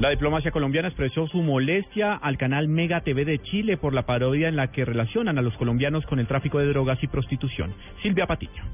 La diplomacia colombiana expresó su molestia al canal Mega TV de Chile por la parodia en la que relacionan a los colombianos con el tráfico de drogas y prostitución. Silvia Patiño.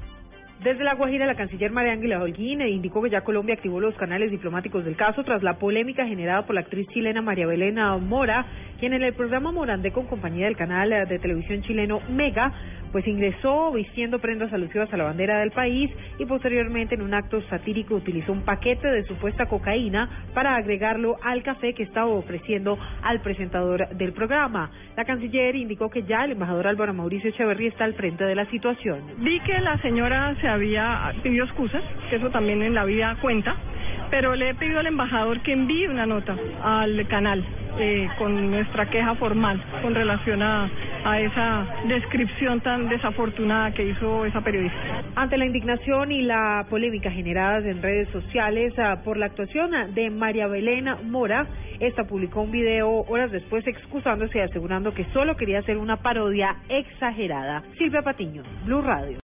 Desde La Guajira, la canciller María Ángela Holguín indicó que ya Colombia activó los canales diplomáticos del caso tras la polémica generada por la actriz chilena María Belena Mora, quien en el programa Morandé con compañía del canal de televisión chileno Mega, pues ingresó vistiendo prendas alusivas a la bandera del país y posteriormente en un acto satírico utilizó un paquete de supuesta cocaína para agregarlo al café que estaba ofreciendo al presentador del programa. La canciller indicó que ya el embajador Álvaro Mauricio Echeverría está al frente de la situación. Vi que la señora se había pidió excusas, que eso también en la vida cuenta, pero le he pedido al embajador que envíe una nota al canal eh, con nuestra queja formal con relación a, a esa descripción tan desafortunada que hizo esa periodista. Ante la indignación y la polémica generadas en redes sociales ah, por la actuación de María Belén Mora, esta publicó un video horas después excusándose y asegurando que solo quería hacer una parodia exagerada. Silvia Patiño, Blue Radio.